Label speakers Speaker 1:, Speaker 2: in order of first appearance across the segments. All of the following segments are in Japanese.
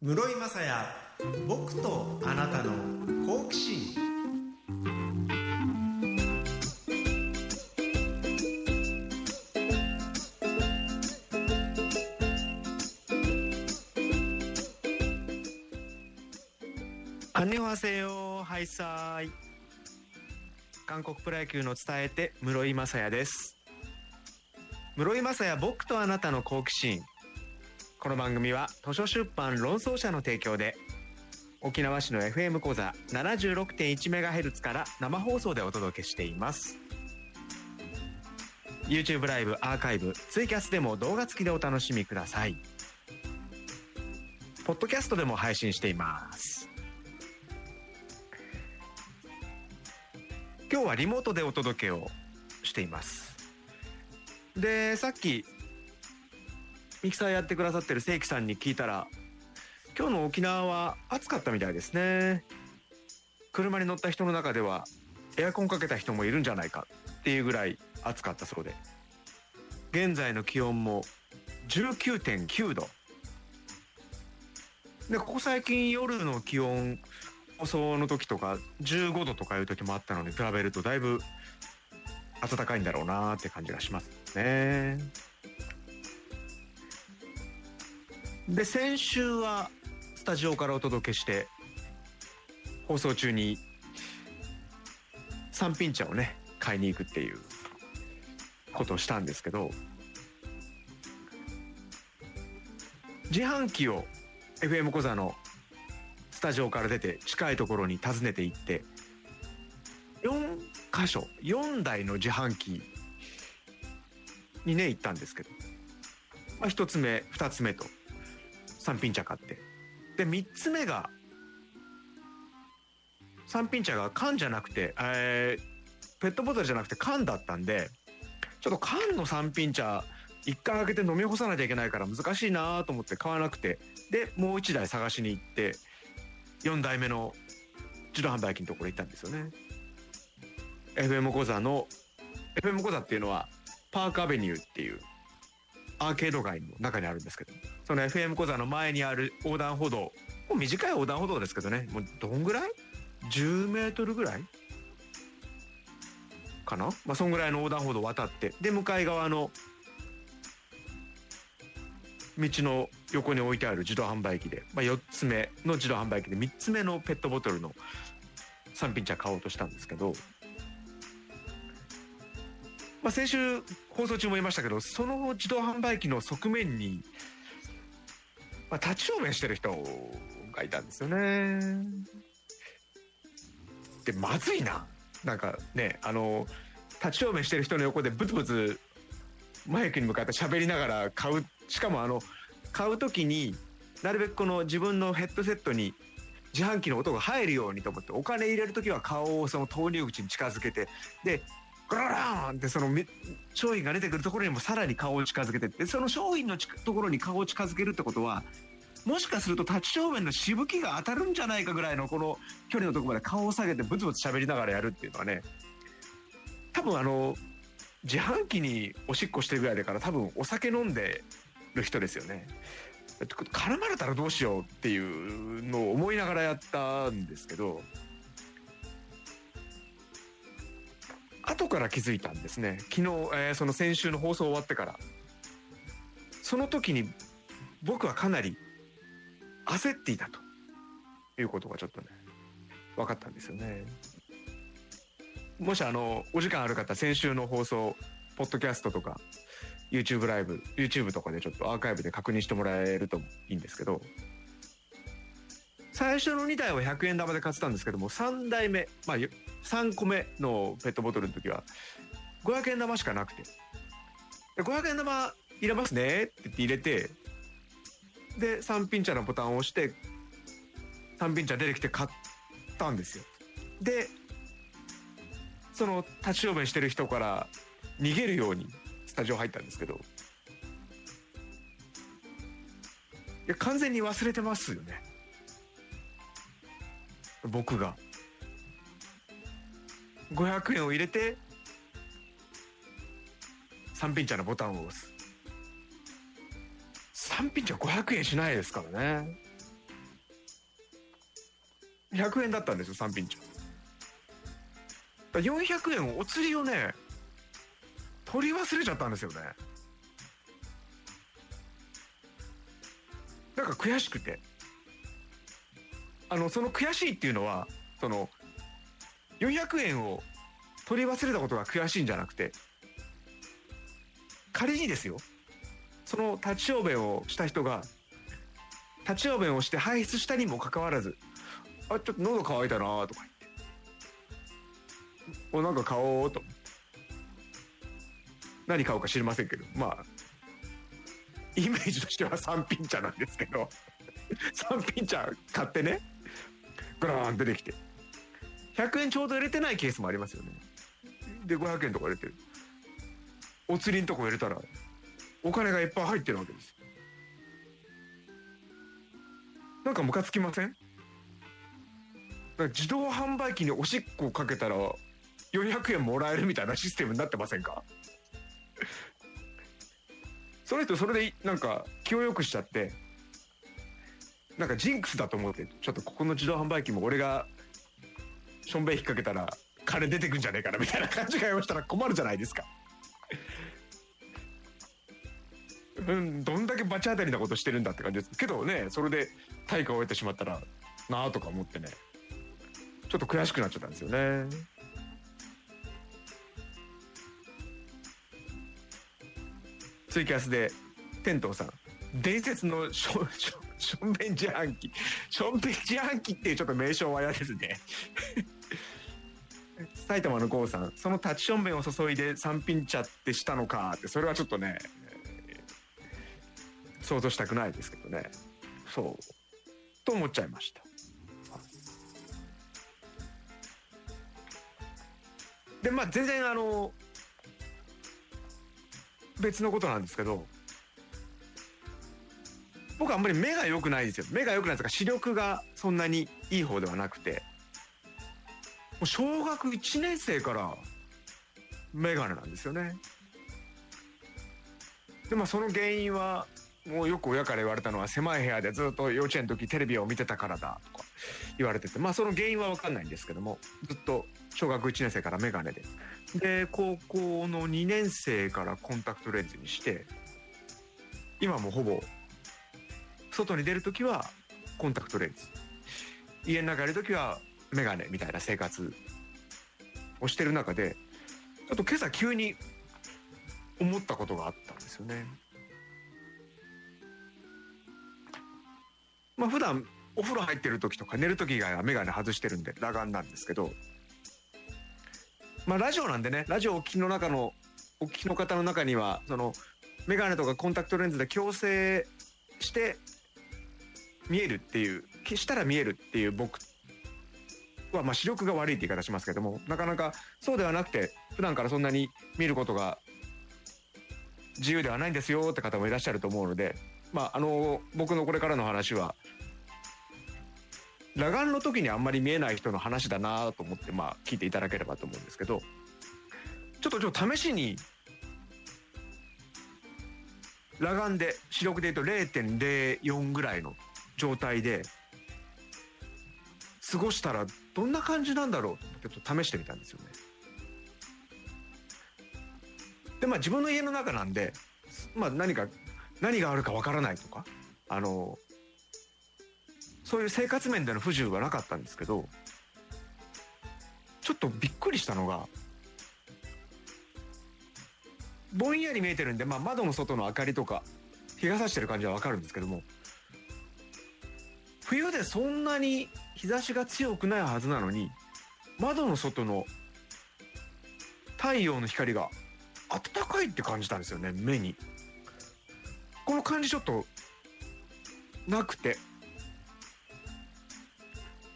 Speaker 1: 室井雅也僕とあなたの好奇心。アンニョンハセヨハイサーイ韓国プロ野球の伝えて室井雅也です。室井雅也僕とあなたの好奇心。この番組は図書出版論争者の提供で沖縄市の FM 講座 76.1MHz から生放送でお届けしています。YouTube ライブアーカイブツイキャスでも動画付きでお楽しみください。ポッドキャストでも配信しています。今日はリモートでお届けをしています。でさっきミキサーやってくださってる正規さんに聞いたら今日の沖縄は暑かったみたいですね。車に乗った人の中ではエアコンかけた人もいるんじゃないかっていうぐらい暑かったそうで。現在の気温も19.9度。でここ最近夜の気温放送の時とか15度とかいう時もあったのに比べるとだいぶ暖かいんだろうなって感じがしますね。で先週はスタジオからお届けして放送中に三品茶をね買いに行くっていうことをしたんですけど自販機を FM 小座のスタジオから出て近いところに訪ねて行って4箇所4台の自販機にね行ったんですけど、まあ、1つ目2つ目と三品茶買って。で3つ目が三品茶が缶じゃなくて、えー、ペットボトルじゃなくて缶だったんでちょっと缶の三品茶一回開けて飲み干さなきゃいけないから難しいなと思って買わなくて。でもう1台探しに行って4台目の自動販売機のところ行ったんですよね。FM 講座の FM 講座っていうのはパークアベニューっていうアーケード街の中にあるんですけどその FM 講座の前にある横断歩道もう短い横断歩道ですけどねもうどんぐらい？10メートルぐらいかな？まあそんぐらいの横断歩道を渡ってで向かい側の道の横に置いてある自動販売機で、まあ、4つ目の自動販売機で3つ目のペットボトルの三品茶買おうとしたんですけど、まあ、先週放送中も言いましたけどその自動販売機の側面に、まあ、立ち小便してる人がいたんですよね。でまずいななんかねあの立ち小便してる人の横でブツブツマイクに向かって喋りながら買うしかもあの買う時になるべくこの自分のヘッドセットに自販機の音が入るようにと思ってお金入れる時は顔をその投入口に近づけてでゴロランってその商品が出てくるところにもさらに顔を近づけてでその商品のところに顔を近づけるってことはもしかすると立ち正面のしぶきが当たるんじゃないかぐらいのこの距離のとこまで顔を下げてブツブツ喋りながらやるっていうのはね多分あの自販機におしっこしてるぐらいだから多分お酒飲んでる人ですよね。絡まれたらどうしようっていうのを思いながらやったんですけど後から気づいたんですね。昨日、えー、その先週の放送終わってから。その時に僕はかなり焦っていたと。いうことがちょっとね分かったんですよね。もしあのお時間ある方先週の放送ポッドキャストとか YouTube ライブ YouTube とかでちょっとアーカイブで確認してもらえるといいんですけど最初の2台は100円玉で買ってたんですけども3台目、まあ、3個目のペットボトルの時は500円玉しかなくて。500円玉入れますねって言って入れてで三品茶のボタンを押して三品茶出てきて買ったんですよ。でその立ち小便してる人から逃げるようにスタジオ入ったんですけど。いや完全に忘れてますよね。僕が。500円を入れて三品茶のボタンを押す。三品茶500円しないですからね。100円だったんですよ三品茶。だ400円お釣りをね取り忘れちゃったんですよね。なんか悔しくて。あのその悔しいっていうのはその400円を取り忘れたことが悔しいんじゃなくて仮にですよその立ち小便をした人が立ち小便をして排出したにもかかわらず「あちょっと喉乾いたな」とか言って「おなんか買おう」と。何買うか知りませんけどまあイメージとしては三品茶なんですけど三品茶買ってねグラーン出てきて。100円ちょうど入れてないケースもありますよね。で500円とか入れてる。お釣りんとこ入れたらお金がいっぱい入ってるわけですなんかムカつきません？自動販売機におしっこをかけたら400円もらえるみたいなシステムになってませんか？その人それでなんか気を良くしちゃってなんかジンクスだと思ってちょっとここの自動販売機も俺がしょんべん引っ掛けたら金出てくんじゃねえかなみたいな感じがしたら困るじゃないですか。うん、どんだけ罰当たりなことしてるんだって感じですけどねそれで対価を得てしまったらなあとか思ってねちょっと悔しくなっちゃったんですよね。ツイキャスで天童さん伝説のしょしょしょんべん自販機しょんべん自販機っていうちょっと名称は嫌ですね埼玉の郷さんその立ちしょんべんを注いで三品茶ってしたのかってそれはちょっとね想像したくないですけどね。そう。と思っちゃいました。でまあ全然あの別のことなんですけど僕あんまり目が良くないですよ。目が良くないです。か視力がそんなにいい方ではなくて。う小学1年生から眼鏡なんですよね。でまあその原因はもうよく親から言われたのは狭い部屋でずっと幼稚園の時テレビを見てたからだとか言われててまあその原因は分かんないんですけどもずっと小学1年生から眼鏡で。で高校の2年生からコンタクトレンズにして今もほぼ外に出る時はコンタクトレンズ。家の中にいる時は眼鏡みたいな生活をしてる中でちょっと今朝急に思ったことがあったんですよね。まあ普段お風呂入ってる時とか寝る時以外は眼鏡外してるんで裸眼なんですけどまあラジオなんでねラジオお聞きの中のお聞きの方の中にはその眼鏡とかコンタクトレンズで矯正して見えるっていう消したら見えるっていう僕はまあ視力が悪いって言い方しますけどもなかなかそうではなくて普段からそんなに見ることが自由ではないんですよって方もいらっしゃると思うのでまああの僕のこれからの話は裸眼の時にあんまり見えない人の話だなと思ってまあ聞いていただければと思うんですけどちょっとちょっと試しに裸眼で視力で言うと0.04ぐらいの状態で過ごしたらどんな感じなんだろうちょっと試してみたんですよね。でまあ自分の家の中なんで、まあ、何か何があるかわからないとかあのそういう生活面での不自由はなかったんですけどちょっとびっくりしたのがぼんやり見えてるんで、まあ、窓の外の明かりとか日が差してる感じはわかるんですけども冬でそんなに日差しが強くないはずなのに窓の外の太陽の光が暖かいって感じたんですよね目に。この感じちょっとなくて。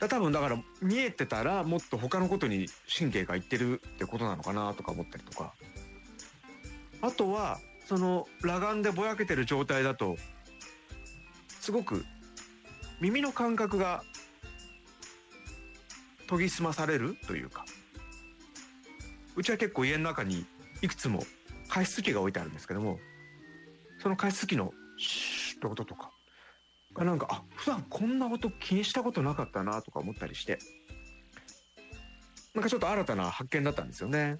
Speaker 1: 多分だから見えてたらもっと他のことに神経がいってるってことなのかなとか思ったりとか。あとはその裸眼でぼやけてる状態だとすごく耳の感覚が研ぎ澄まされるというかうちは結構家の中にいくつも加湿器が置いてあるんですけどもその加湿器のシューって音とかがなんかあ普段こんな音気にしたことなかったなとか思ったりしてなんかちょっと新たな発見だったんですよね。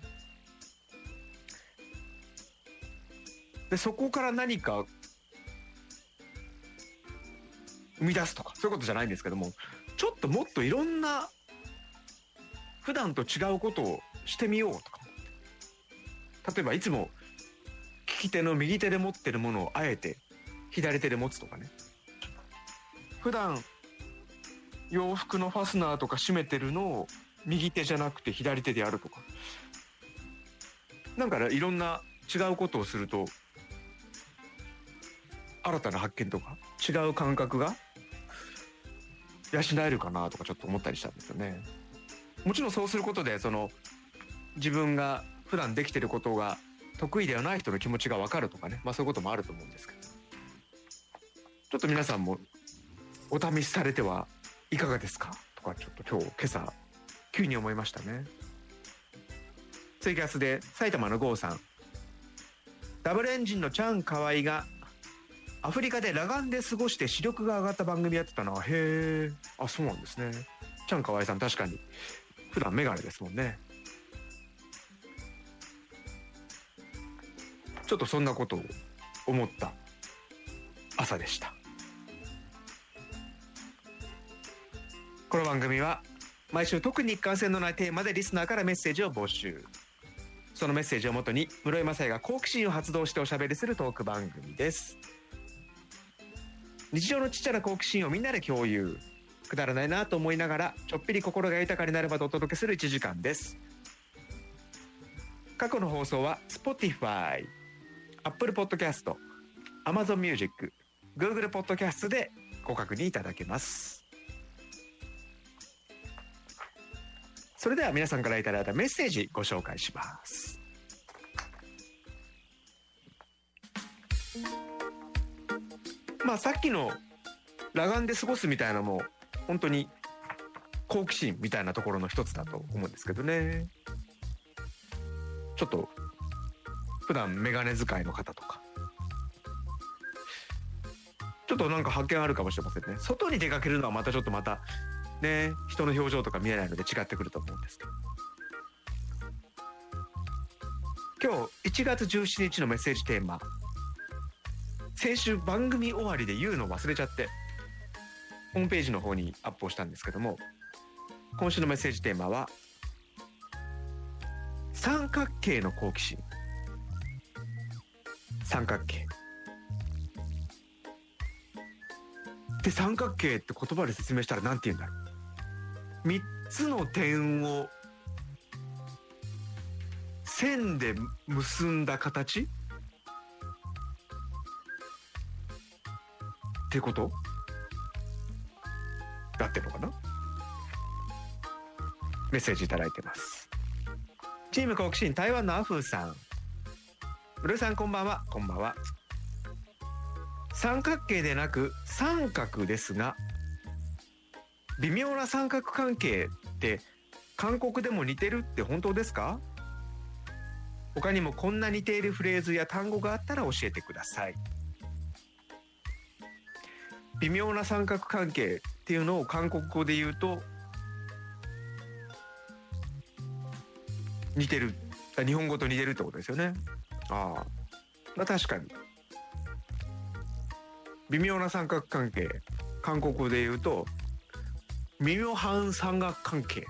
Speaker 1: でそこから何か生み出すとかそういうことじゃないんですけどもちょっともっといろんな普段と違うことをしてみようとか。例えばいつも利き手の右手で持ってるものをあえて左手で持つとかね。普段洋服のファスナーとか閉めてるのを右手じゃなくて左手でやるとか。なんかいろんな違うことをすると新たな発見とか違う感覚が養えるかなとかちょっと思ったりしたんですよね。もちろんそうすることでその自分が普段できてることが得意ではない人の気持ちが分かるとかね、まあ、そういうこともあると思うんですけど。ちょっと皆さんもお試しされてはいかがですか？とかちょっと今日今朝急に思いましたね。ツイキャスで埼玉の郷さん。ダブルエンジンのチャン河合がアフリカで裸眼で過ごして視力が上がった番組やってたな。へえあそうなんですね。チャン河合さん確かに。普段メガネですもんね。ちょっとそんなことを思った朝でした。この番組は毎週特に一貫性のないテーマでリスナーからメッセージを募集。そのメッセージをもとに室井雅也が好奇心を発動しておしゃべりするトーク番組です。日常のちっちゃな好奇心をみんなで共有。くだらないなと思いながらちょっぴり心が豊かになればとお届けする1時間です。過去の放送は Spotify、Apple Podcast、Amazon Music、Google Podcast でご確認いただけます。それでは皆さんからいただいたメッセージご紹介します。まあさっきの裸眼で過ごすみたいなのも本当に好奇心みたいなところの一つだと思うんですけどね。ちょっと普段メガネ使いの方とか。ちょっとなんか発見あるかもしれませんね。外に出かけるのはまたちょっとまたね人の表情とか見えないので違ってくると思うんですけど。今日1月17日のメッセージテーマ。先週番組終わりで言うの忘れちゃって。ホームページの方にアップをしたんですけども今週のメッセージテーマは三角形の好奇心。三角形。で三角形って言葉で説明したら何て言うんだろう。3つの点を線で結んだ形？ってこと？なってるのかな？メッセージ頂いてます。チーム好奇心台湾のアフーさん。うるさんこんばんは。こんばんは。三角形でなく三角ですが微妙な三角関係って韓国でも似てるって本当ですか？他にもこんな似ているフレーズや単語があったら教えてください。微妙な三角関係っていうのを韓国語で言うと似てる。日本語と似てるってことですよね。ああ。まあ確かに。微妙な三角関係。韓国語で言うと微妙半三角関係。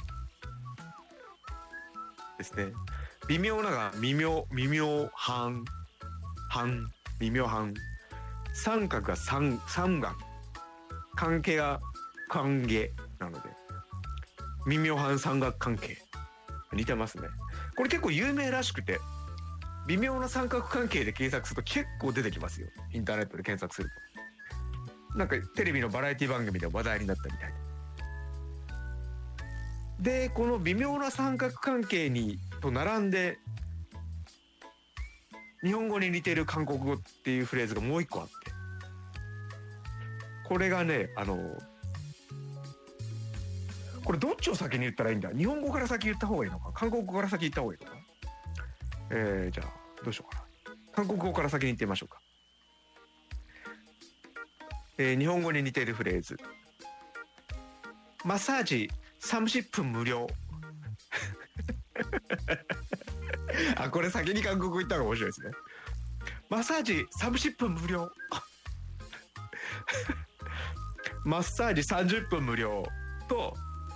Speaker 1: ですね。微妙なが微妙微妙半半微妙半。三角が三三角。関係が関係なので微妙半三角関係似てますねこれ結構有名らしくて微妙な三角関係で検索すると結構出てきますよインターネットで検索するとなんかテレビのバラエティ番組で話題になったみたいでこの微妙な三角関係にと並んで日本語に似てる韓国語っていうフレーズがもう一個あってこれがねあのこれどっちを先に言ったらいいんだ？日本語から先言った方がいいのか？韓国語から先言った方がいいのか？えー、じゃあどうしようかな。韓国語から先に言ってみましょうか。えー日本語に似てるフレーズ。マッサージ30分無料。あこれ先に韓国行った方が面白いですね。マッサージ30分無料。マッサージ30分無料と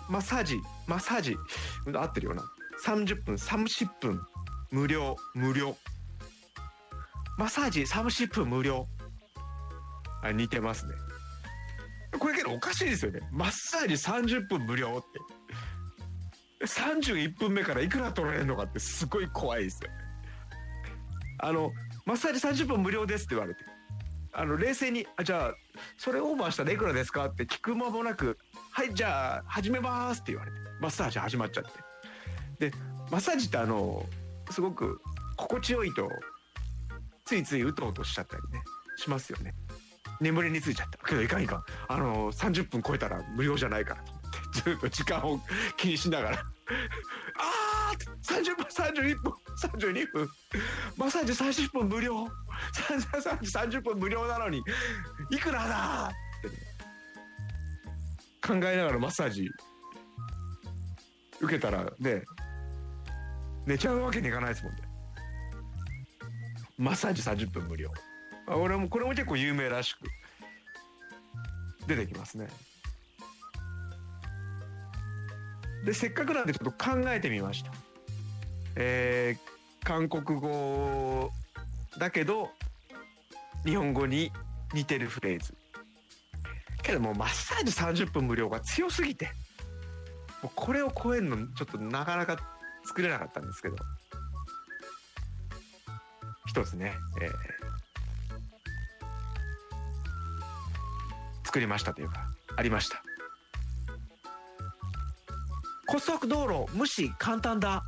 Speaker 1: マッサージマッサージ。合ってるよな。30分30分。無料無料。マッサージ30分無料。あ似てますね。これけどおかしいですよね。マッサージ30分無料って。31分目からいくら取られるのかってすごい怖いですよあのマッサージ30分無料ですって言われて。あの冷静にあじゃあそれオーバーしたらいくらですかって聞く間もなくはいじゃあ始めますって言われてマッサージ始まっちゃって。でマッサージってあのすごく心地よいとついついうとうとしちゃったりねしますよね。眠りについちゃった。けどいかんいかん。あの30分超えたら無料じゃないからと思ってずっと時間を気にしながら。あー30分31分32分マッサージ30分無料マッサージ30分無料なのに。いくらだ？って、ね、考えながらマッサージ。受けたらね。寝ちゃうわけにいかないですもんね。マッサージ30分無料あ俺もこれも結構有名らしく。出てきますね。でせっかくなんでちょっと考えてみました。えー、韓国語だけど日本語に似てるフレーズ。けどもマッサージ30分無料が強すぎてもうこれを超えるのちょっとなかなか作れなかったんですけど。一つね、えー作りましたというかありました。高速道路無視簡単だ。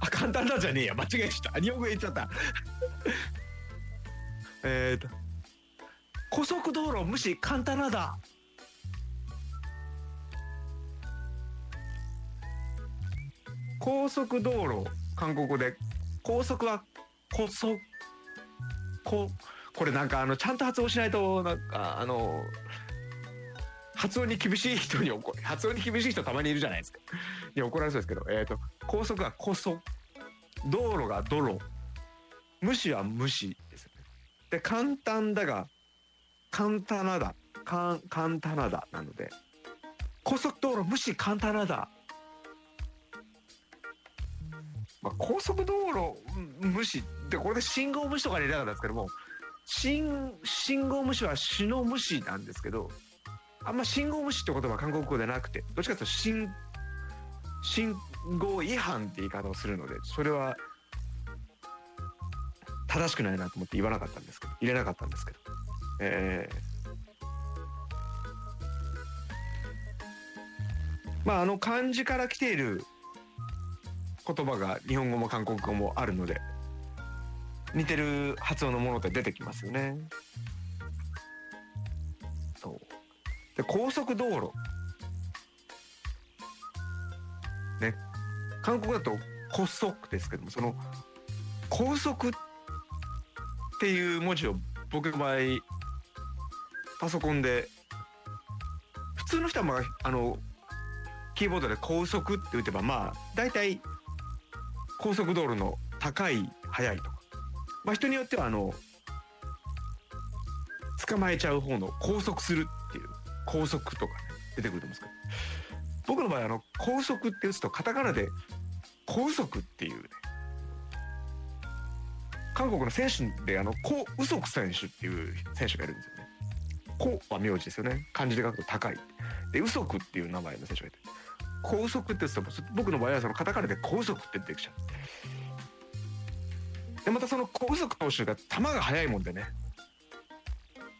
Speaker 1: あ簡単だじゃねえや。間違えちゃった。日本語言っちゃった。えっと。高速道路無視簡単なだ。高速道路韓国語で高速は高速。ここれなんかあのちゃんと発音しないとなんかあの発音に厳しい人に怒発音に厳しい人たまにいるじゃないですか。に怒られそうですけど、えー、と。高速は高速。道路が泥無視は無視ですね。で簡単だが簡単なだ。かん簡単なだなので。高速道路無視簡単なだ。まあ、高速道路無視でこれで信号無視とかに入れなかったんですけども信信号無視は死の無視なんですけどあんま信号無視って言葉は韓国語でなくてどっちかというと信信号違反って言い方をするのでそれは正しくないなと思って言わなかったんですけど入れなかったんですけど。えー。まああの漢字から来ている言葉が日本語も韓国語もあるので似てる発音のものって出てきますよね。そう。で高速道路。韓国だと高速ですけどもその高速っていう文字を僕の場合パソコンで普通の人はまああのキーボードで高速って打てばまあ大体高速道路の高い速いとか、まあ、人によってはあの捕まえちゃう方の高速するっていう高速とか、ね、出てくると思うんですけど。僕の場合あの高速って打つとカタカナで高速っていうね。韓国の選手であのコ・ウソク選手っていう選手がいるんですよね。コは名字ですよね。漢字で書くと高い。でウソクっていう名前の選手がいて。高速って言ってた僕の場合はそのカタカナで高速って出てきちゃう。でまたその高速投手が球が速いもんでね。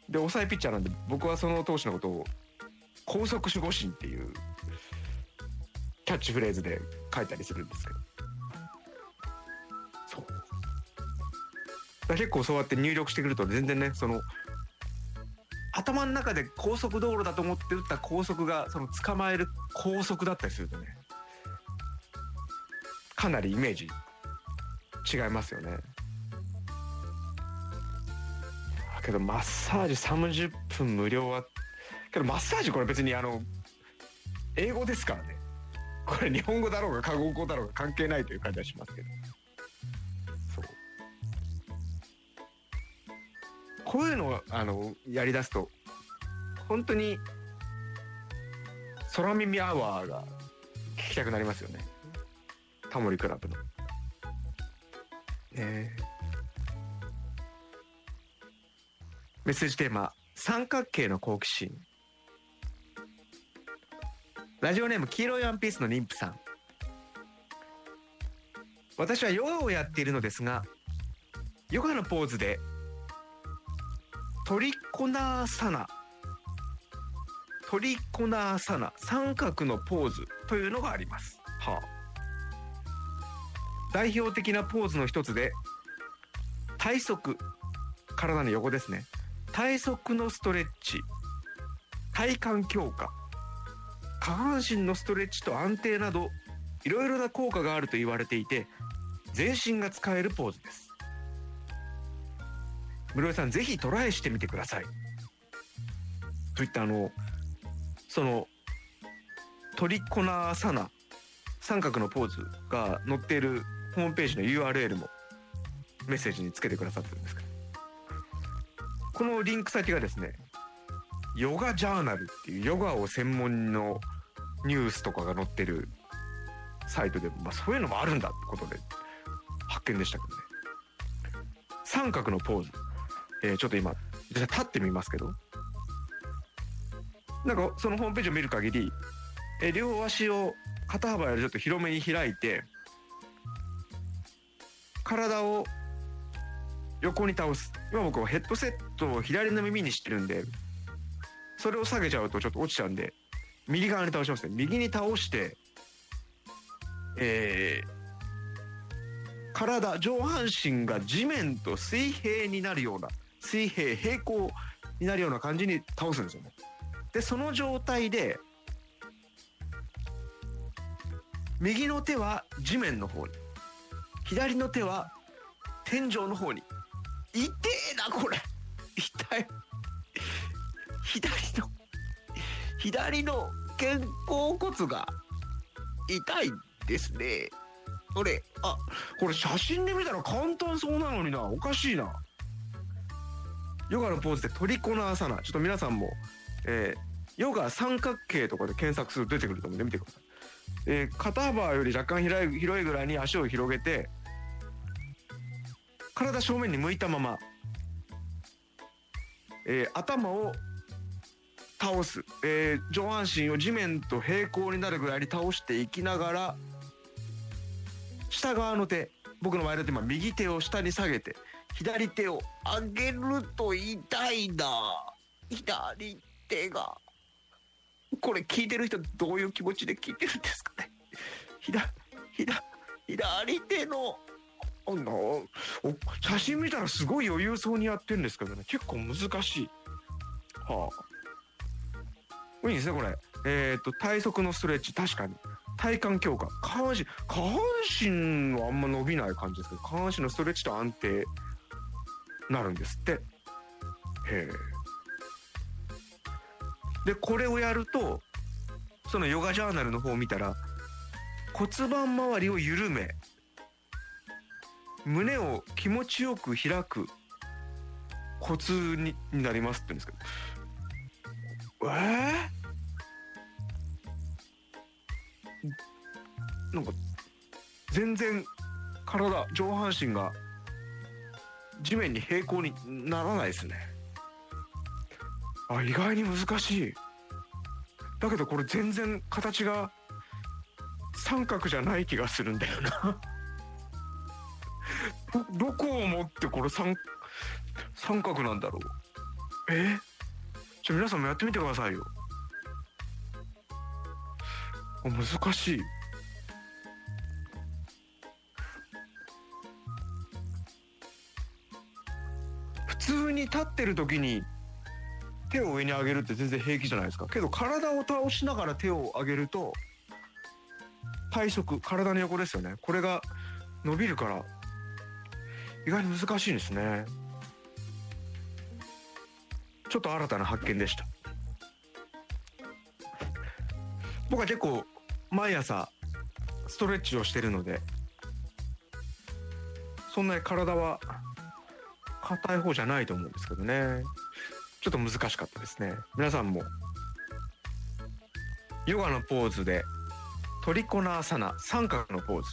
Speaker 1: で抑えピッチャーなんで僕はその投手のことを高速守護神っていうチフレーズで書いたりするんですけど。そう。だ結構そうやって入力してくると全然ねその頭の中で高速道路だと思って打った高速がその捕まえる高速だったりするとねかなりイメージ違いますよね。けけどマッサージ30分無料はけどマッサージこれ別にあの英語ですからね。これ日本語だろうが韓国語だろうが関係ないという感じはしますけど。そう。こういうのをあのやりだすと本当に空耳アワーが聞きたくなりますよね。タモリクラブの。えメッセージテーマ三角形の好奇心。ラジオネーム黄色いワンピースの妊婦さん。私はヨガをやっているのですがヨガのポーズでトリコナーサナトリコナーサナ三角のポーズというのがあります、はあ、代表的なポーズの一つで体側体の横ですね。体側のストレッチ体幹強化下半身のストレッチと安定などいろいろな効果があると言われていて全身が使えるポーズです。室井さんぜひトライしてみてください。といったあのそのトリコナーサナ三角のポーズが載っているホームページの URL もメッセージにつけてくださってるんですけど。このリンク先がですねヨガジャーナルっていうヨガを専門のニュースとかが載ってるサイトで、まあ、そういうのもあるんだってことで発見でしたけどね。三角のポーズ、えーちょっと今実際立ってみますけど。なんかそのホームページを見る限り、えー両足を肩幅よりちょっと広めに開いて体を横に倒す。今僕はヘッドセットを左の耳にしてるんでそれを下げちゃうとちょっと落ちちゃうんで右側に倒しますね。右に倒してえー体上半身が地面と水平になるような水平平行になるような感じに倒すんですよね。でその状態で右の手は地面の方に左の手は天井の方に痛えなこれ。痛い。左の左の肩甲骨が痛いですね。これあこれ写真で見たら簡単そうなのにな。おかしいな。ヨガのポーズでトリコナーサナちょっと皆さんも、えーヨガ三角形とかで検索すると出てくると思うんで見てください、えー肩幅より若干広い広いぐらいに足を広げて体正面に向いたまま、えー頭を倒す、えー上半身を地面と平行になるぐらいに倒していきながら下側の手僕の前の手今右手を下に下げて左手を上げると痛いな。左手が。これ聞いてる人どういう気持ちで聞いてるんですかね。左左左手のあのお写真見たらすごい余裕そうにやってるんですけどね。結構難しい。はあ。いいですねこれ。えっ、と体側のストレッチ。確かに。体幹強化。下半身下半身はあんま伸びない感じですけど下半身のストレッチと安定なるんですって。へえでこれをやるとそのヨガジャーナルの方を見たら骨盤周りを緩め胸を気持ちよく開くコツにになりますって言うんですけど。えー、なんか全然体上半身が地面に平行にならないですね。あ意外に難しい。だけどこれ全然形が三角じゃない気がするんだよな。どどこをもってこれ三三角なんだろう。え？じゃ皆さんもやってみてくださいよ。難しい。普通に立ってる時に手を上に上げるって全然平気じゃないですか。けど体を倒しながら手を上げると体側体の横ですよね。これが伸びるから意外に難しいんですね。ちょっと新たな発見でした。僕は結構毎朝ストレッチをしてるのでそんなに体は硬い方じゃないと思うんですけどね。ちょっと難しかったですね。皆さんもヨガのポーズでトリコナーサナ三角のポーズ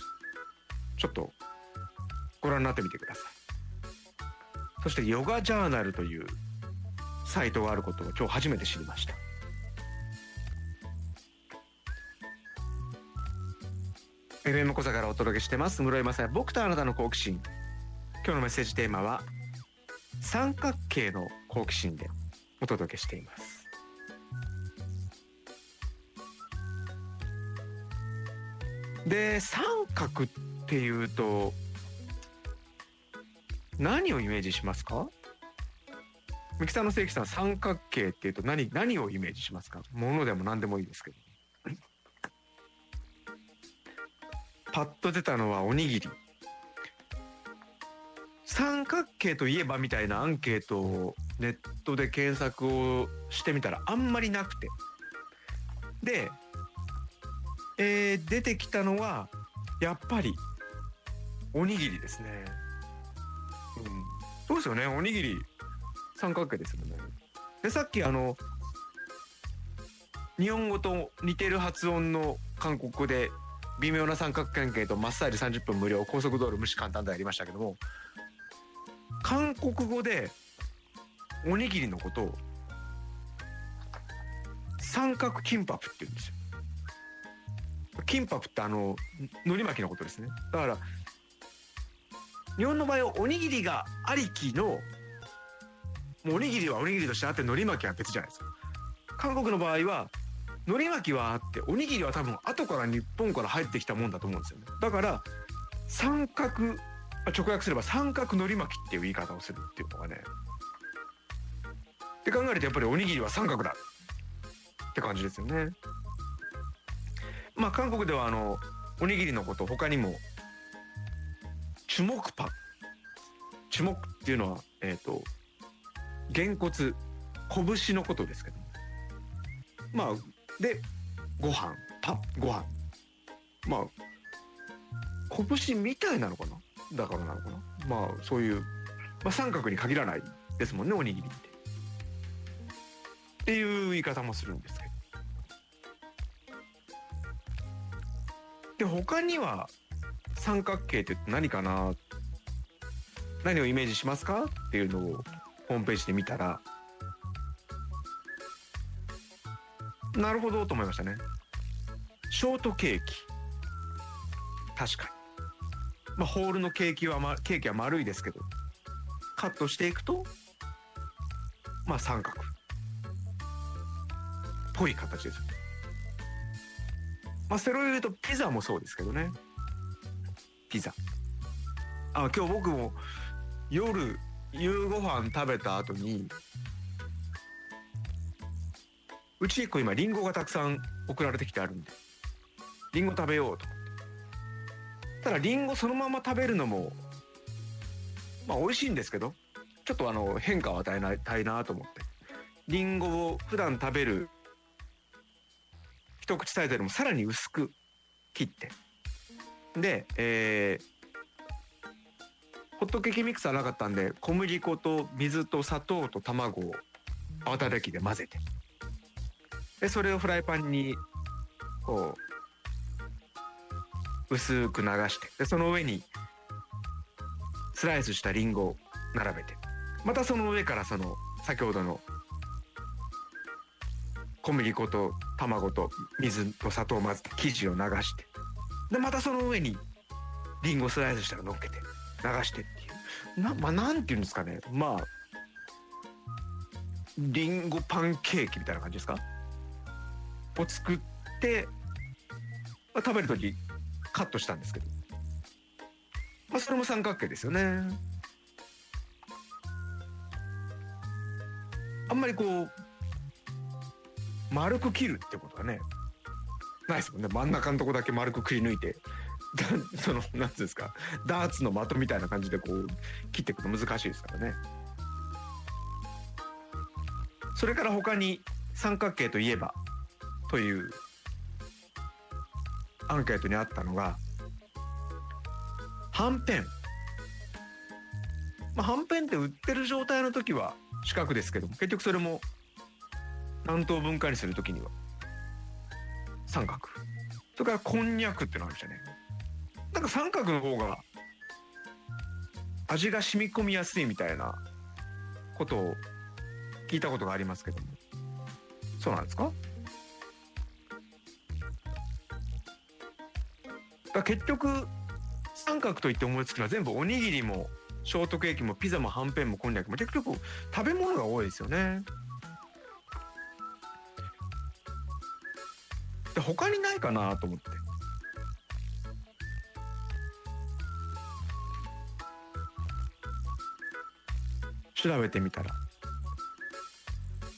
Speaker 1: ちょっとご覧になってみてください。そしてヨガジャーナルというサイトがあることを今日初めて知りました。FM 小座からお届けしてます。室井雅也。僕とあなたの好奇心。今日のメッセージテーマは三角形の好奇心でお届けしています。で三角っていうと何をイメージしますか？三木さんの正規さん三角形っていうと何何をイメージしますか？ものでも何でもいいですけど。パッと出たのはおにぎり。三角形といえばみたいなアンケートをネットで検索をしてみたらあんまりなくて。で、えー、出てきたのはやっぱりおにぎりですね、うん、そうですよね？おにぎり三角形ですよね。でさっきあの日本語と似てる発音の韓国語で微妙な三角関係とマッサージ30分無料高速道路無視簡単でありましたけども韓国語でおにぎりのことを三角キンパプって言うんですよ。キンパプってあの海苔巻きのことですね。だから日本の場合はおにぎりがありきのもうおにぎりはおにぎりとしてあって海苔巻きは別じゃないですか。韓国の場合は海苔巻きはあっておにぎりは多分後から日本から入ってきたもんだと思うんですよね。だから三角直訳すれば三角海苔巻きっていう言い方をするっていうのがねって考えるとやっぱりおにぎりは三角だって感じですよね。まあ韓国ではあのおにぎりのこと他にもチュモクパンチュモクっていうのはえっ、ー、とげんこつ拳のことですけど。まあでご飯パご飯。まあ拳みたいなのかな？だからなのかな？まあそういう、まあ、三角に限らないですもんねおにぎりって。っていう言い方もするんですけど。で他には三角形って何かな？何をイメージしますか？っていうのをホームページで見たらなるほどと思いましたね。ショートケーキ。確かに。まあホールのケーキは、ま、ケーキは丸いですけどカットしていくとまあ三角。っぽい形です。まあそれを言うとピザもそうですけどね。ピザ。あ今日僕も夜夕ご飯食べた後にうち結構今リンゴがたくさん送られてきてあるんでリンゴ食べようと。ただリンゴそのまま食べるのもまあ美味しいんですけどちょっとあの変化を与えたいなと思って。リンゴを普段食べる一口サイズよりもさらに薄く切って。で、えー、ホットケーキミックスはなかったんで小麦粉と水と砂糖と卵を泡立て器で混ぜて。でそれをフライパンにこう薄く流してでその上にスライスしたリンゴを並べて。またその上からその先ほどの小麦粉と卵と水と砂糖を混ぜて生地を流して。でまたその上にリンゴスライスしたら乗っけて。流してっていう。なまあなんていうんですかね。まあリンゴパンケーキみたいな感じですか？を作って、まあ、食べる時カットしたんですけど、まあ、それも三角形ですよね。あんまりこう丸く切るってことはねないですもんね。真ん中のとこだけ丸くくり抜いて。その何つうんですかダーツの的みたいな感じでこう切っていくの難しいですからね。それから他に三角形といえばというアンケートにあったのがはんぺん、まあ、はんぺんって売ってる状態の時は四角ですけども結局それも何等分解にする時には三角。それからこんにゃくってのあるんですよねなんか三角の方が味が染み込みやすいみたいなことを聞いたことがありますけどもそうなんですか？だ結局三角といって思いつくのは全部おにぎりもショートケーキもピザもはんぺんもこんにゃくも結局食べ物が多いですよね。で他にないかなと思って。調べてみたら。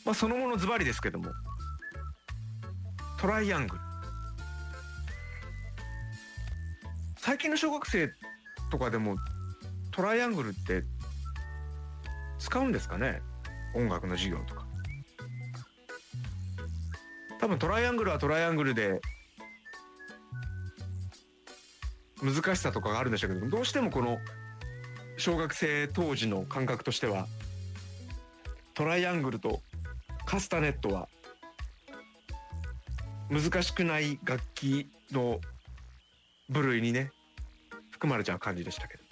Speaker 1: まあそのものズバリですけども。トライアングル。最近の小学生とかでもトライアングルって使うんですかね？音楽の授業とか。多分トライアングルはトライアングルで難しさとかがあるんでしょうけどどうしてもこの小学生当時の感覚としてはトライアングルとカスタネットは難しくない楽器の部類にね含まれちゃう感じでしたけど。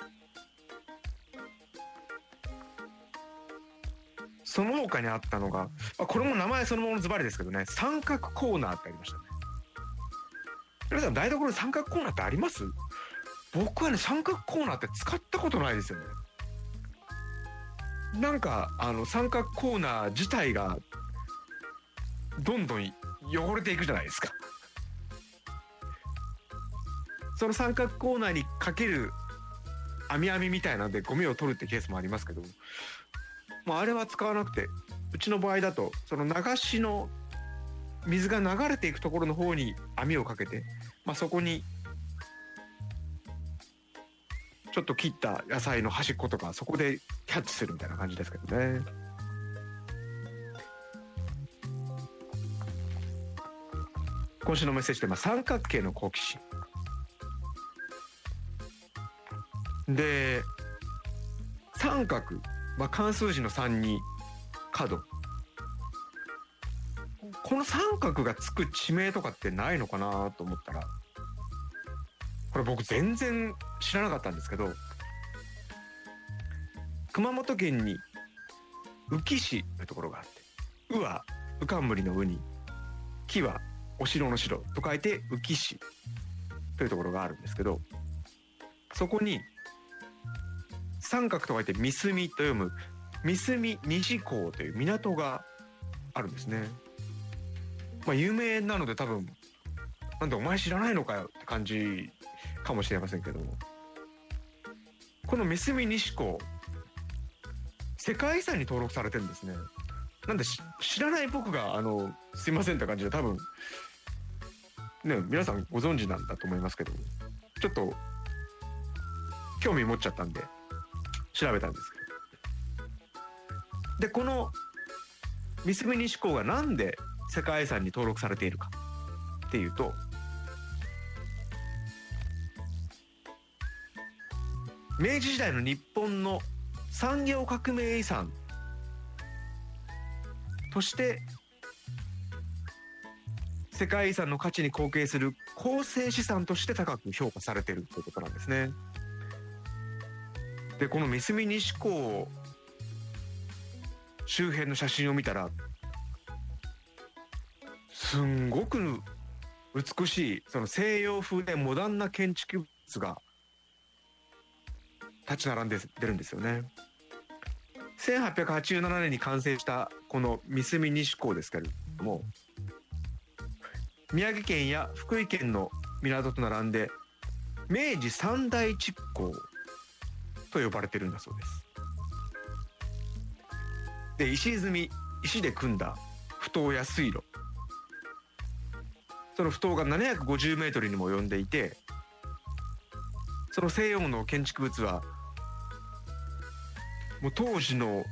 Speaker 1: その他にあったのがこれも名前そのものズバリですけどね三角コーナーってありましたね。皆さん台所に三角コーナーってあります？僕はね三角コーナーって使ったことないですよね。なんかあの三角コーナー自体がどんどん汚れていくじゃないですか。その三角コーナーにかける網網みたいなんでゴミを取るってケースもありますけどもうあれは使わなくてうちの場合だとその流しの水が流れていくところの方に網をかけて、まあ、そこにちょっと切った野菜の端っことかそこでキャッチするみたいな感じですけどね。今週のメッセージテーマ三角形の好奇心で三角、まあ、関数字の3に角この三角がつく地名とかってないのかなと思ったらこれ僕全然知らなかったんですけど熊本県に宇城市というところがあって「う」は「うかんむり」の「う」に「木」は「お城の城」と書いて宇城市というところがあるんですけどそこに三角と書いて三隅と読む三隅西港という港があるんですね。まあ有名なので多分なんでお前知らないのかよって感じかもしれませんけどもこの三隅西港世界遺産に登録されてるんですね。なんで知らない僕があのすいませんって感じで多分ね皆さんご存知なんだと思いますけどちょっと興味持っちゃったんで調べたんですけどでこの三隅西港がなんで世界遺産に登録されているかっていうと明治時代の日本の産業革命遺産として世界遺産の価値に貢献する構成資産として高く評価されてるということなんですね。でこの三隅西港周辺の写真を見たらすんごく美しいその西洋風でモダンな建築物が立ち並んで出るんですよね。1887年に完成したこの三隅西港ですけれども宮城県や福井県の港と並んで明治三大築港と呼ばれてるんだそうですで石積み石で組んだ埠頭や水路その埠頭が750メートルにも及んでいてその西洋の建築物はもう当時の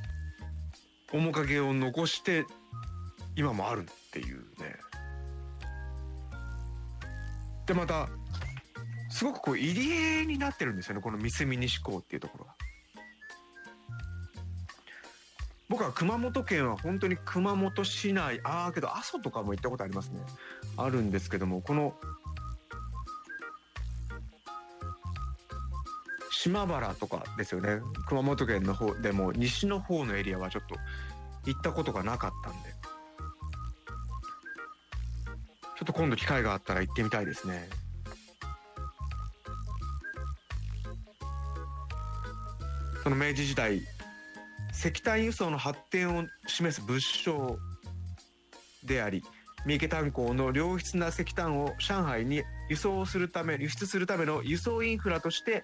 Speaker 1: 面影を残して今もあるっていうね。でまたすごくこう入り江になってるんですよね。この三隅西港っていうところが。僕は熊本県は本当に熊本市内。ああけど阿蘇とかも行ったことありますね。あるんですけどもこの島原とかですよね。熊本県の方でも西の方のエリアはちょっと行ったことがなかったんで。ちょっと今度機会があったら行ってみたいですね。その明治時代石炭輸送の発展を示す物証であり三池炭鉱の良質な石炭を上海に輸送するため輸出するための輸送インフラとして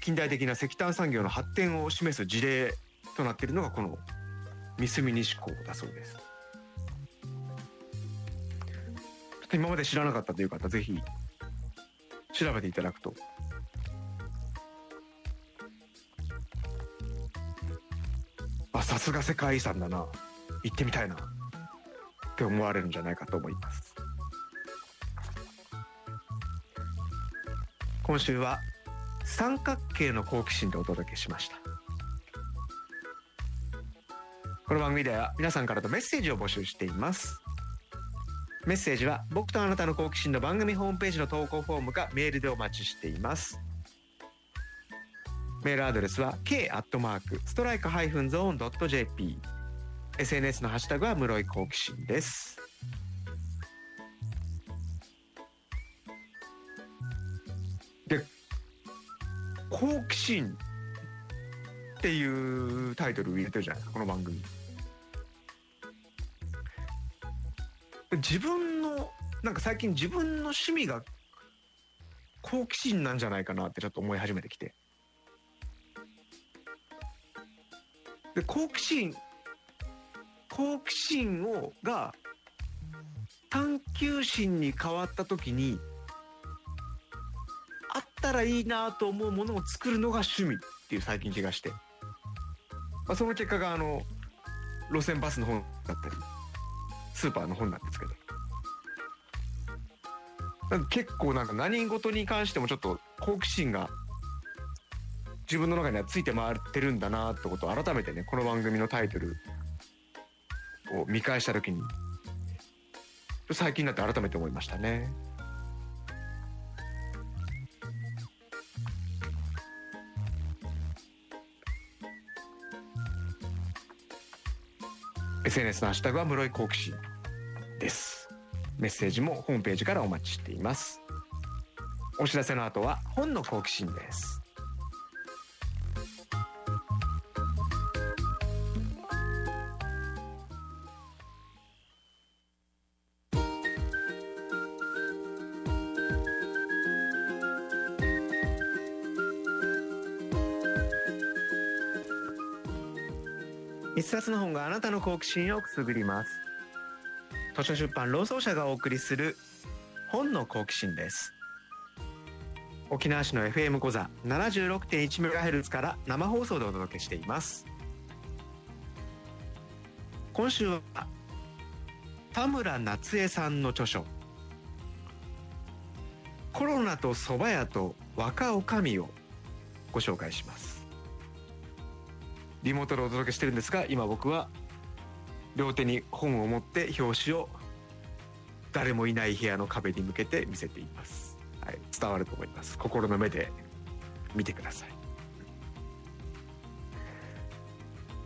Speaker 1: 近代的な石炭産業の発展を示す事例となっているのがこの三隅西港だそうです。今まで知らなかったという方ぜひ調べていただくと。あさすが世界遺産だな。行ってみたいな。って思われるんじゃないかと思います。今週は三角形の好奇心でお届けしました。この番組では皆さんからのメッセージを募集しています。メッセージは僕とあなたの好奇心の番組ホームページの投稿フォームかメールでお待ちしています。メールアドレスは k アットマークストライクハイフンゾーンドット jp SNS のハッシュタグは室井好奇心です。好奇心っていうタイトルを入れてるじゃないですかこの番組。自分のなんか最近自分の趣味が好奇心なんじゃないかなってちょっと思い始めてきて。で好奇心好奇心をが探求心に変わった時にったらいいなと思うものを作るのが趣味っていう最近気がして、まあ、その結果があの路線バスの本だったりスーパーの本なんですけどなんか結構なんか何事に関してもちょっと好奇心が自分の中にはついて回ってるんだなってことを改めてねこの番組のタイトルを見返した時に最近になって改めて思いましたね。SNS のハッシュタグは室井好奇心です。メッセージもホームページからお待ちしています。お知らせの後は本の好奇心です。冊の本があなたの好奇心をくすぐります。図書出版労総社がお送りする本の好奇心です。沖縄市の FM 講座 76.1MHz から生放送でお届けしています。今週は田村夏江さんの著書コロナと蕎麦屋と若女将をご紹介します。リモートでお届けしてるんですが今僕は両手に本を持って表紙を誰もいない部屋の壁に向けて見せています、はい、伝わると思います。心の目で見てください。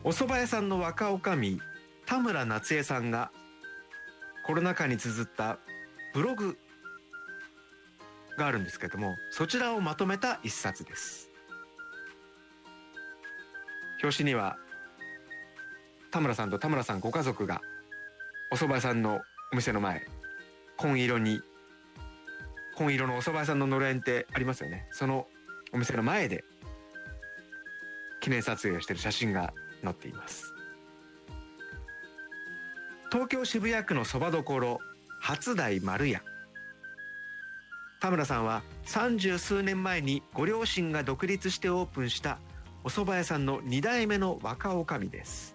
Speaker 1: お蕎麦屋さんの若女将田村夏江さんがコロナ禍に綴ったブログがあるんですけどもそちらをまとめた一冊です。表紙には田村さんと田村さんご家族がお蕎麦屋さんのお店の前紺色に紺色のお蕎麦屋さんののれんってありますよね。そのお店の前で記念撮影をしている写真が載っています。東京渋谷区のそばどころ初台丸屋。田村さんは三十数年前にご両親が独立してオープンしたお蕎麦屋さんの2代目の若女将です。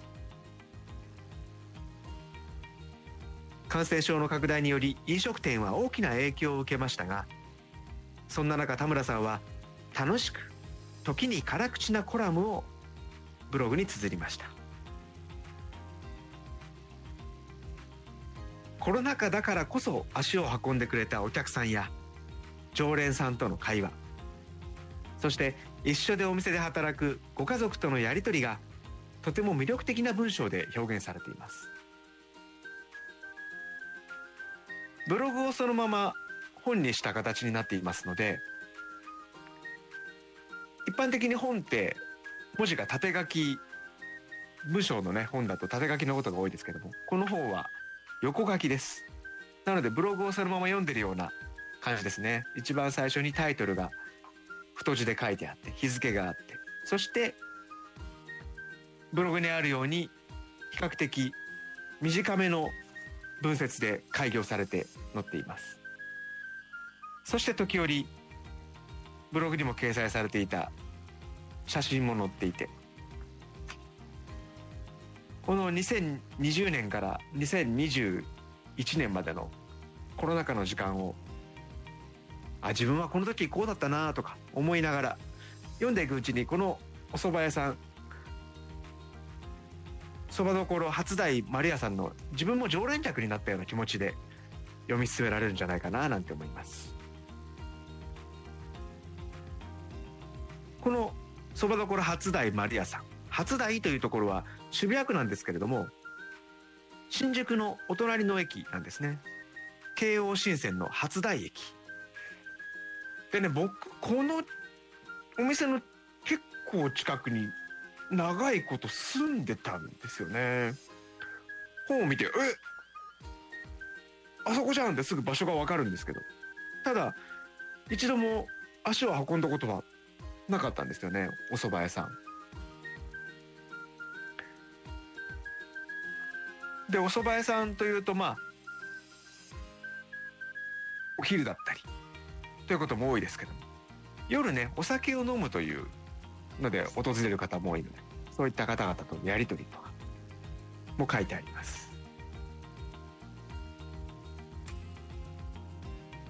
Speaker 1: 感染症の拡大により飲食店は大きな影響を受けましたがそんな中田村さんは楽しく時に辛口なコラムをブログに綴りました。コロナ禍だからこそ足を運んでくれたお客さんや常連さんとの会話そして一緒でお店で働くご家族とのやり取りがとても魅力的な文章で表現されています。ブログをそのまま本にした形になっていますので一般的に本って文字が縦書き文章のね本だと縦書きのことが多いですけどもこの本は横書きです。なのでブログをそのまま読んでるような感じですね。一番最初にタイトルが太字で書いてあって日付があって。そしてブログにあるように比較的短めの文節で開業されて載っています。そして時折ブログにも掲載されていた写真も載っていてこの2020年から2021年までのコロナ禍の時間をあ自分はこの時こうだったなとか思いながら読んでいくうちにこのお蕎麦屋さんそばどころ初代マリアさんの自分も常連客になったような気持ちで読み進められるんじゃないかななんて思います。このそばどころ初代マリアさん初代というところは渋谷区なんですけれども新宿のお隣の駅なんですね。京王新線の初台駅。でね僕このお店の結構近くに長いこと住んでたんですよね。本を見てえあそこじゃんってすぐ場所が分かるんですけど。ただ一度も足を運んだことはなかったんですよねお蕎麦屋さん。でお蕎麦屋さんというとまあお昼だったり。ということも多いですけど。夜ねお酒を飲むというので訪れる方も多いのでそういった方々とのやり取りとかも書いてあります。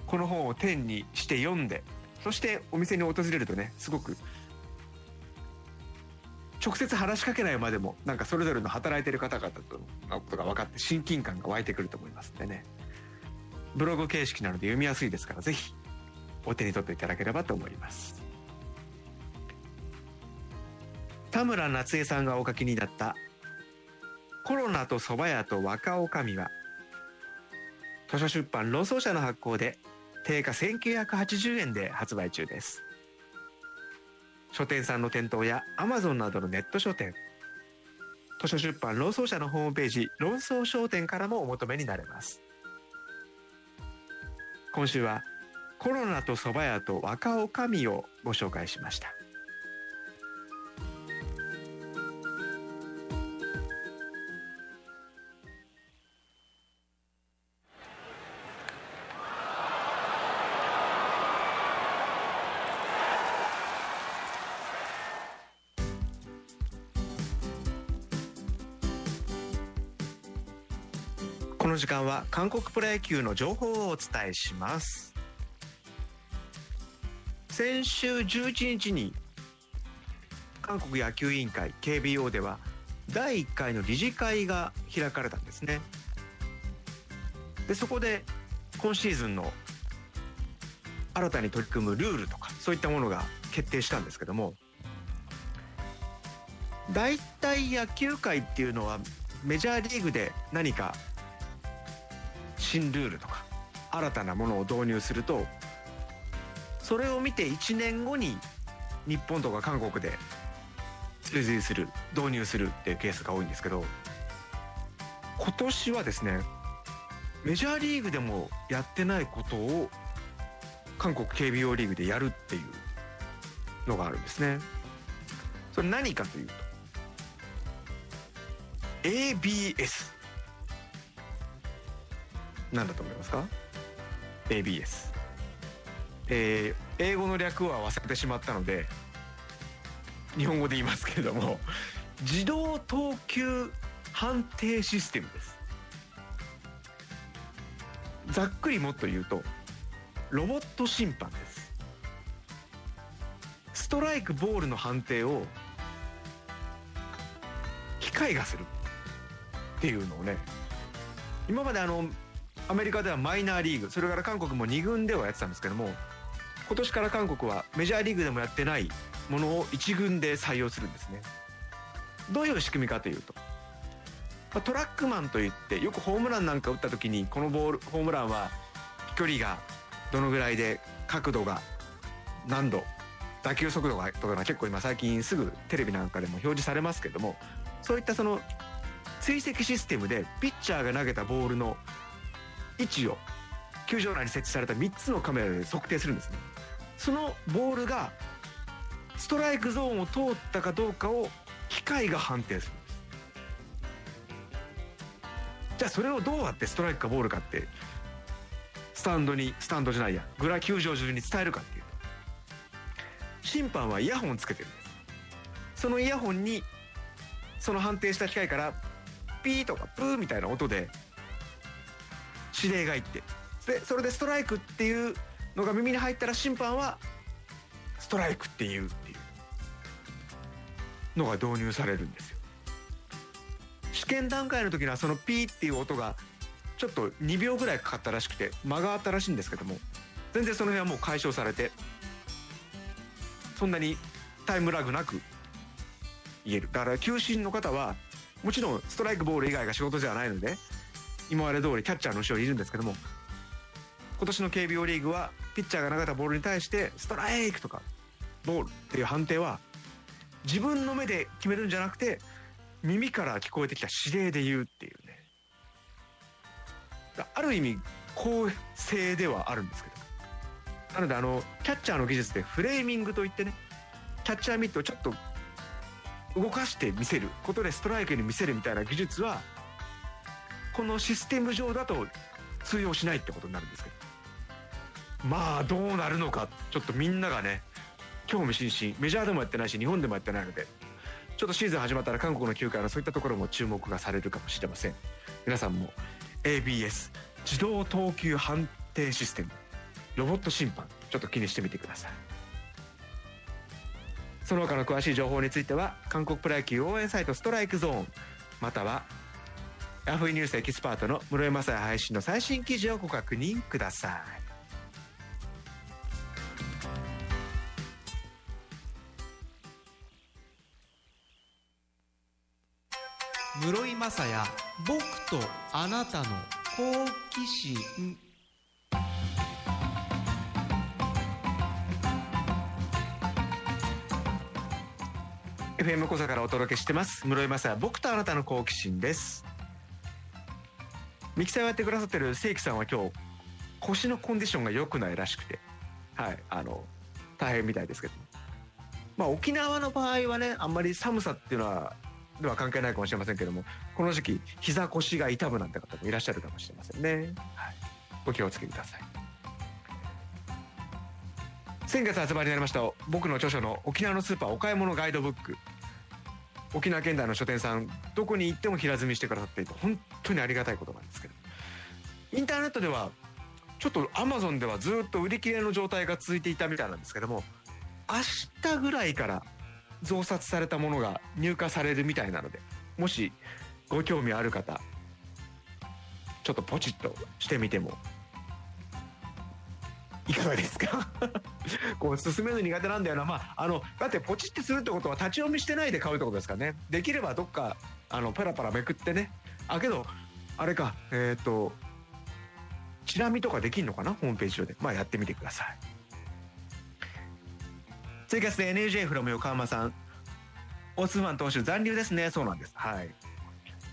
Speaker 1: この本を天にして読んでそしてお店に訪れるとねすごく直接話しかけないまでもなんかそれぞれの働いてる方々とのことが分かって親近感が湧いてくると思いますんでね。ブログ形式なので読みやすいですからぜひお手に取っていただければと思います。田村夏江さんがお書きになった「コロナと蕎麦屋と若女将」は図書出版論争社の発行で定価1980円で発売中です。書店さんの店頭やアマゾンなどのネット書店図書出版論争社のホームページ論争商店からもお求めになれます。今週はコロナと蕎麦屋と若女将をご紹介しました。この時間は韓国プロ野球の情報をお伝えします。先週11日に韓国野球委員会 KBO では第1回の理事会が開かれたんですね。でそこで今シーズンの新たに取り組むルールとかそういったものが決定したんですけども大体野球界っていうのはメジャーリーグで何か新ルールとか新たなものを導入するとそれを見て1年後に日本とか韓国で追随する導入するっていうケースが多いんですけど今年はですねメジャーリーグでもやってないことを韓国 KBO リーグでやるっていうのがあるんですね。それ何かというと ABS 何だと思いますか？ABS えー、英語の略は忘れてしまったので日本語で言いますけれども自動投球判定システムです。ざっくりもっと言うとロボット審判です。ストライクボールの判定を機械がするっていうのをね今まであのアメリカではマイナーリーグそれから韓国も2軍ではやってたんですけども今年から韓国はメジャーリーグでもやってないものを1軍で採用するんですね。どういう仕組みかというとトラックマンといってよくホームランなんか打った時にこのボールホームランは距離がどのぐらいで角度が何度打球速度がとかが結構今最近すぐテレビなんかでも表示されますけどもそういったその追跡システムでピッチャーが投げたボールの位置を球場内に設置された3つのカメラで測定するんですね。そのボールがストライクゾーンを通ったかどうかを機械が判定するんです。じゃあそれをどうやってストライクかボールかってスタンドにスタンドじゃないや。グラ球場中に伝えるかっていうと審判はイヤホンつけてるんです。そのイヤホンにその判定した機械からピーとかプーみたいな音で指令がいって。でそれでストライクっていうのが耳に入ったら審判はストライクっていうっていうのが導入されるんですよ。試験段階の時にはそのピーっていう音がちょっと2秒ぐらいかかったらしくて間があったらしいんですけども全然その辺はもう解消されてそんなにタイムラグなく言える。だから球審の方はもちろんストライクボール以外が仕事じゃないので今まで通りキャッチャーの後ろにいるんですけども今年の KBO リーグはピッチャーが投げたボールに対してストライクとかボールっていう判定は自分の目で決めるんじゃなくて耳から聞こえてきた指令で言うっていうね。ある意味公正ではあるんですけど。なのであのキャッチャーの技術でフレーミングといってねキャッチャーミットをちょっと動かして見せることでストライクに見せるみたいな技術はこのシステム上だと通用しないってことになるんですけど。まあどうなるのかちょっとみんながね興味津々。メジャーでもやってないし日本でもやってないのでちょっとシーズン始まったら韓国の球界のそういったところも注目がされるかもしれません。皆さんも ABS 自動投球判定システムロボット審判ちょっと気にしてみてください。その他の詳しい情報については韓国プロ野球応援サイトストライクゾーンまたはヤフーニュースエキスパートの室井雅也配信の最新記事をご確認ください。
Speaker 2: 雅也僕とあなたの好奇心。
Speaker 1: FM 小座からお届けしてます。室井雅也僕とあなたの好奇心です。ミキサーをやってくださってる正規さんは今日腰のコンディションが良くないらしくて。はいあの大変みたいですけどまあ沖縄の場合はねあんまり寒さっていうのはでは関係ないかもしれませんけどもこの時期膝腰が痛むなんて方もいらっしゃるかもしれませんね、はい、お気をつけください。先月発売になりました僕の著書の沖縄のスーパーお買い物ガイドブック。沖縄県内の書店さんどこに行っても平積みしてくださっていて本当にありがたいことなんですけど。インターネットではちょっとアマゾンではずっと売り切れの状態が続いていたみたいなんですけども明日ぐらいから増刷されたものが入荷されるみたいなのでもしご興味ある方ちょっとポチッとしてみてもいかがですか？こう進めるの苦手なんだよな。まああのだってポチってするってことは立ち読みしてないで買うってことですかね。できればどっかあのパラパラめくってね。あけどあれかえっ、ー、とチラ見とかできるのかな？ホームページ上で。まあやってみてください。ツイキャスで NJ フロム横浜さんオスマン投手残留ですね。そうなんです。はい。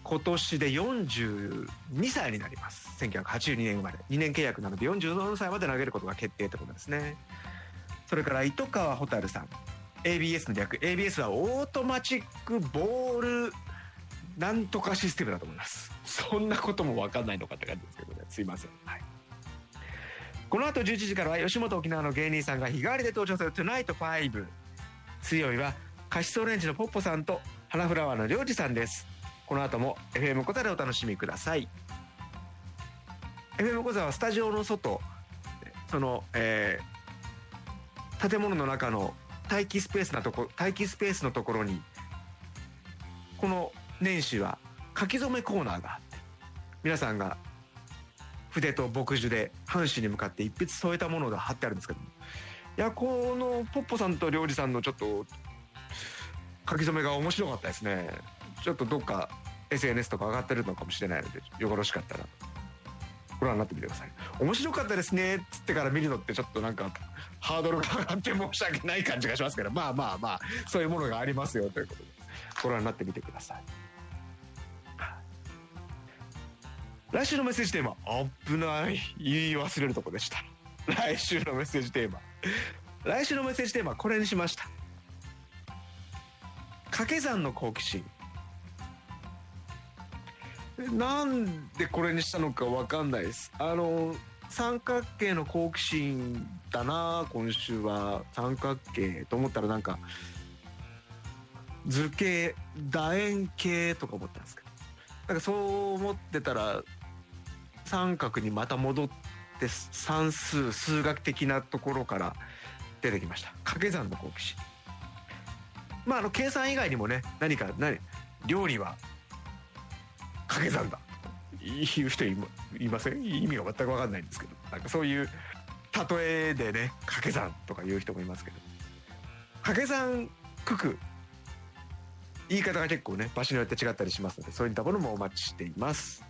Speaker 1: 今年で42歳になります。1982年生まれ。2年契約なので47歳まで投げることが決定ってことですね。それから糸川蛍さん。ABS の略。ABS はオートマチックボールなんとかシステムだと思います。そんなことも分かんないのかって感じですけどね。すいません、はい、この後11時からは吉本沖縄の芸人さんが日替わりで登場する「Tonight5」水曜日はカシスオレンジのポッポさんと花フラワーのりょうじさんです。この後も FM コタでお楽しみください。FM 講座はスタジオの外その、えー建物の中の待機スペースなとこ待機スペースのところにこの年始は書き初めコーナーがあって皆さんが筆と墨汁で半紙に向かって一筆添えたものが貼ってあるんですけども。いやこのポッポさんとりょうじさんのちょっと書き初めが面白かったですね。ちょっとどっか SNS とか上がってるのかもしれないのでよろしかったらご覧になってみてください。面白かったですねっつってから見るのってちょっとなんかハードルが上がって申し訳ない感じがしますけどまあまあまあそういうものがありますよということでご覧になってみてください。来週のメッセージテーマ危ない。言い忘れるとこでした。来週のメッセージテーマ。来週のメッセージテーマこれにしました。掛け算の好奇心。なんでこれにしたのかわかんないです。あの三角形の好奇心だな今週は。三角形と思ったらなんか図形楕円形とか思ったんですけど。なんかそう思ってたら三角にまた戻って算数数学的なところから出てきました。掛け算の好奇心。まああの計算以外にもね何か何料理は掛け算だ。言う人いまいません？意味が全く分かんないんですけど。なんかそういう例えでね掛け算とか言う人もいますけど。掛け算九九言い方が結構ね場所によって違ったりしますのでそういったものもお待ちしています。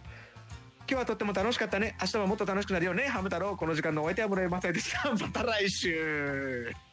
Speaker 1: 日はとっても楽しかったね。明日はもっと楽しくなるよね。ハム太郎この時間のお相手は村山さんでした。また来週。